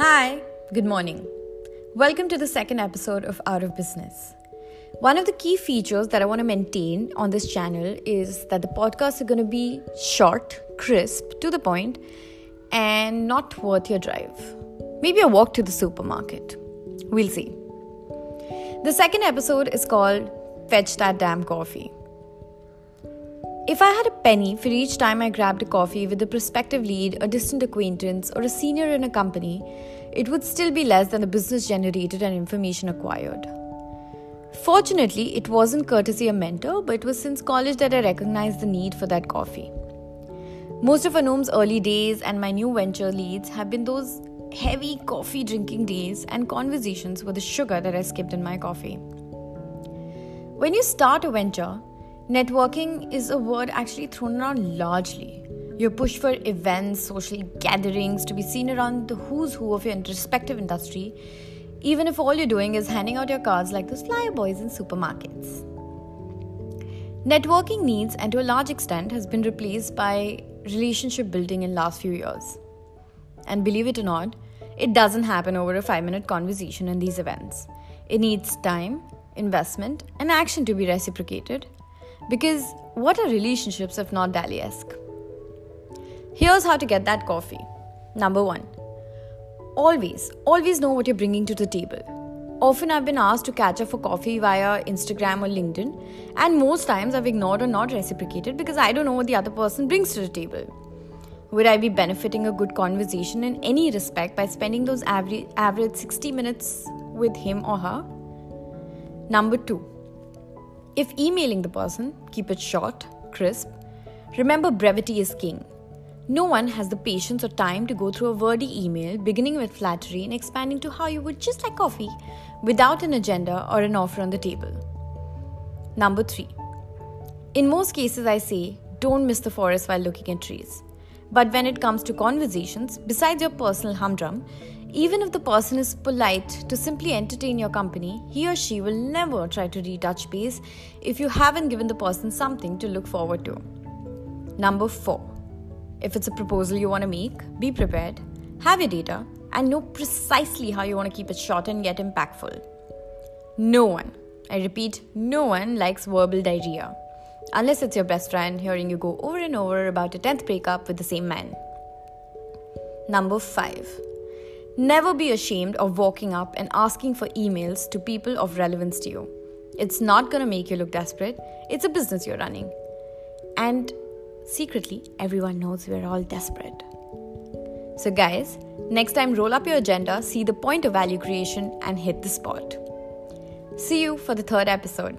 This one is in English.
Hi, good morning. Welcome to the second episode of Out of Business. One of the key features that I want to maintain on this channel is that the podcasts are going to be short, crisp, to the point, and not worth your drive. Maybe a walk to the supermarket. We'll see. The second episode is called Fetch That Damn Coffee. If I had a penny for each time I grabbed a coffee with a prospective lead, a distant acquaintance, or a senior in a company, it would still be less than the business generated and information acquired. Fortunately, it wasn't courtesy a mentor, but it was since college that I recognized the need for that coffee. Most of Anom's early days and my new venture leads have been those heavy coffee drinking days and conversations with the sugar that I skipped in my coffee. When you start a venture, Networking is a word actually thrown around largely. You're for events, social gatherings to be seen around the who's who of your respective industry, even if all you're doing is handing out your cards like those flyer boys in supermarkets. Networking needs, and to a large extent, has been replaced by relationship building in last few years. And believe it or not, it doesn't happen over a five minute conversation in these events. It needs time, investment, and action to be reciprocated because what are relationships if not Dali esque? Here's how to get that coffee. Number one, always, always know what you're bringing to the table. Often I've been asked to catch up for coffee via Instagram or LinkedIn, and most times I've ignored or not reciprocated because I don't know what the other person brings to the table. Would I be benefiting a good conversation in any respect by spending those average, average 60 minutes with him or her? Number two, if emailing the person, keep it short, crisp. Remember, brevity is king. No one has the patience or time to go through a wordy email beginning with flattery and expanding to how you would just like coffee without an agenda or an offer on the table. Number three. In most cases, I say don't miss the forest while looking at trees. But when it comes to conversations, besides your personal humdrum, even if the person is polite to simply entertain your company, he or she will never try to retouch base if you haven't given the person something to look forward to. Number 4. If it's a proposal you want to make, be prepared, have your data, and know precisely how you want to keep it short and yet impactful. No one, I repeat, no one likes verbal diarrhea. Unless it's your best friend hearing you go over and over about a 10th breakup with the same man. Number 5 Never be ashamed of walking up and asking for emails to people of relevance to you. It's not going to make you look desperate, it's a business you're running. And secretly, everyone knows we're all desperate. So, guys, next time roll up your agenda, see the point of value creation, and hit the spot. See you for the third episode.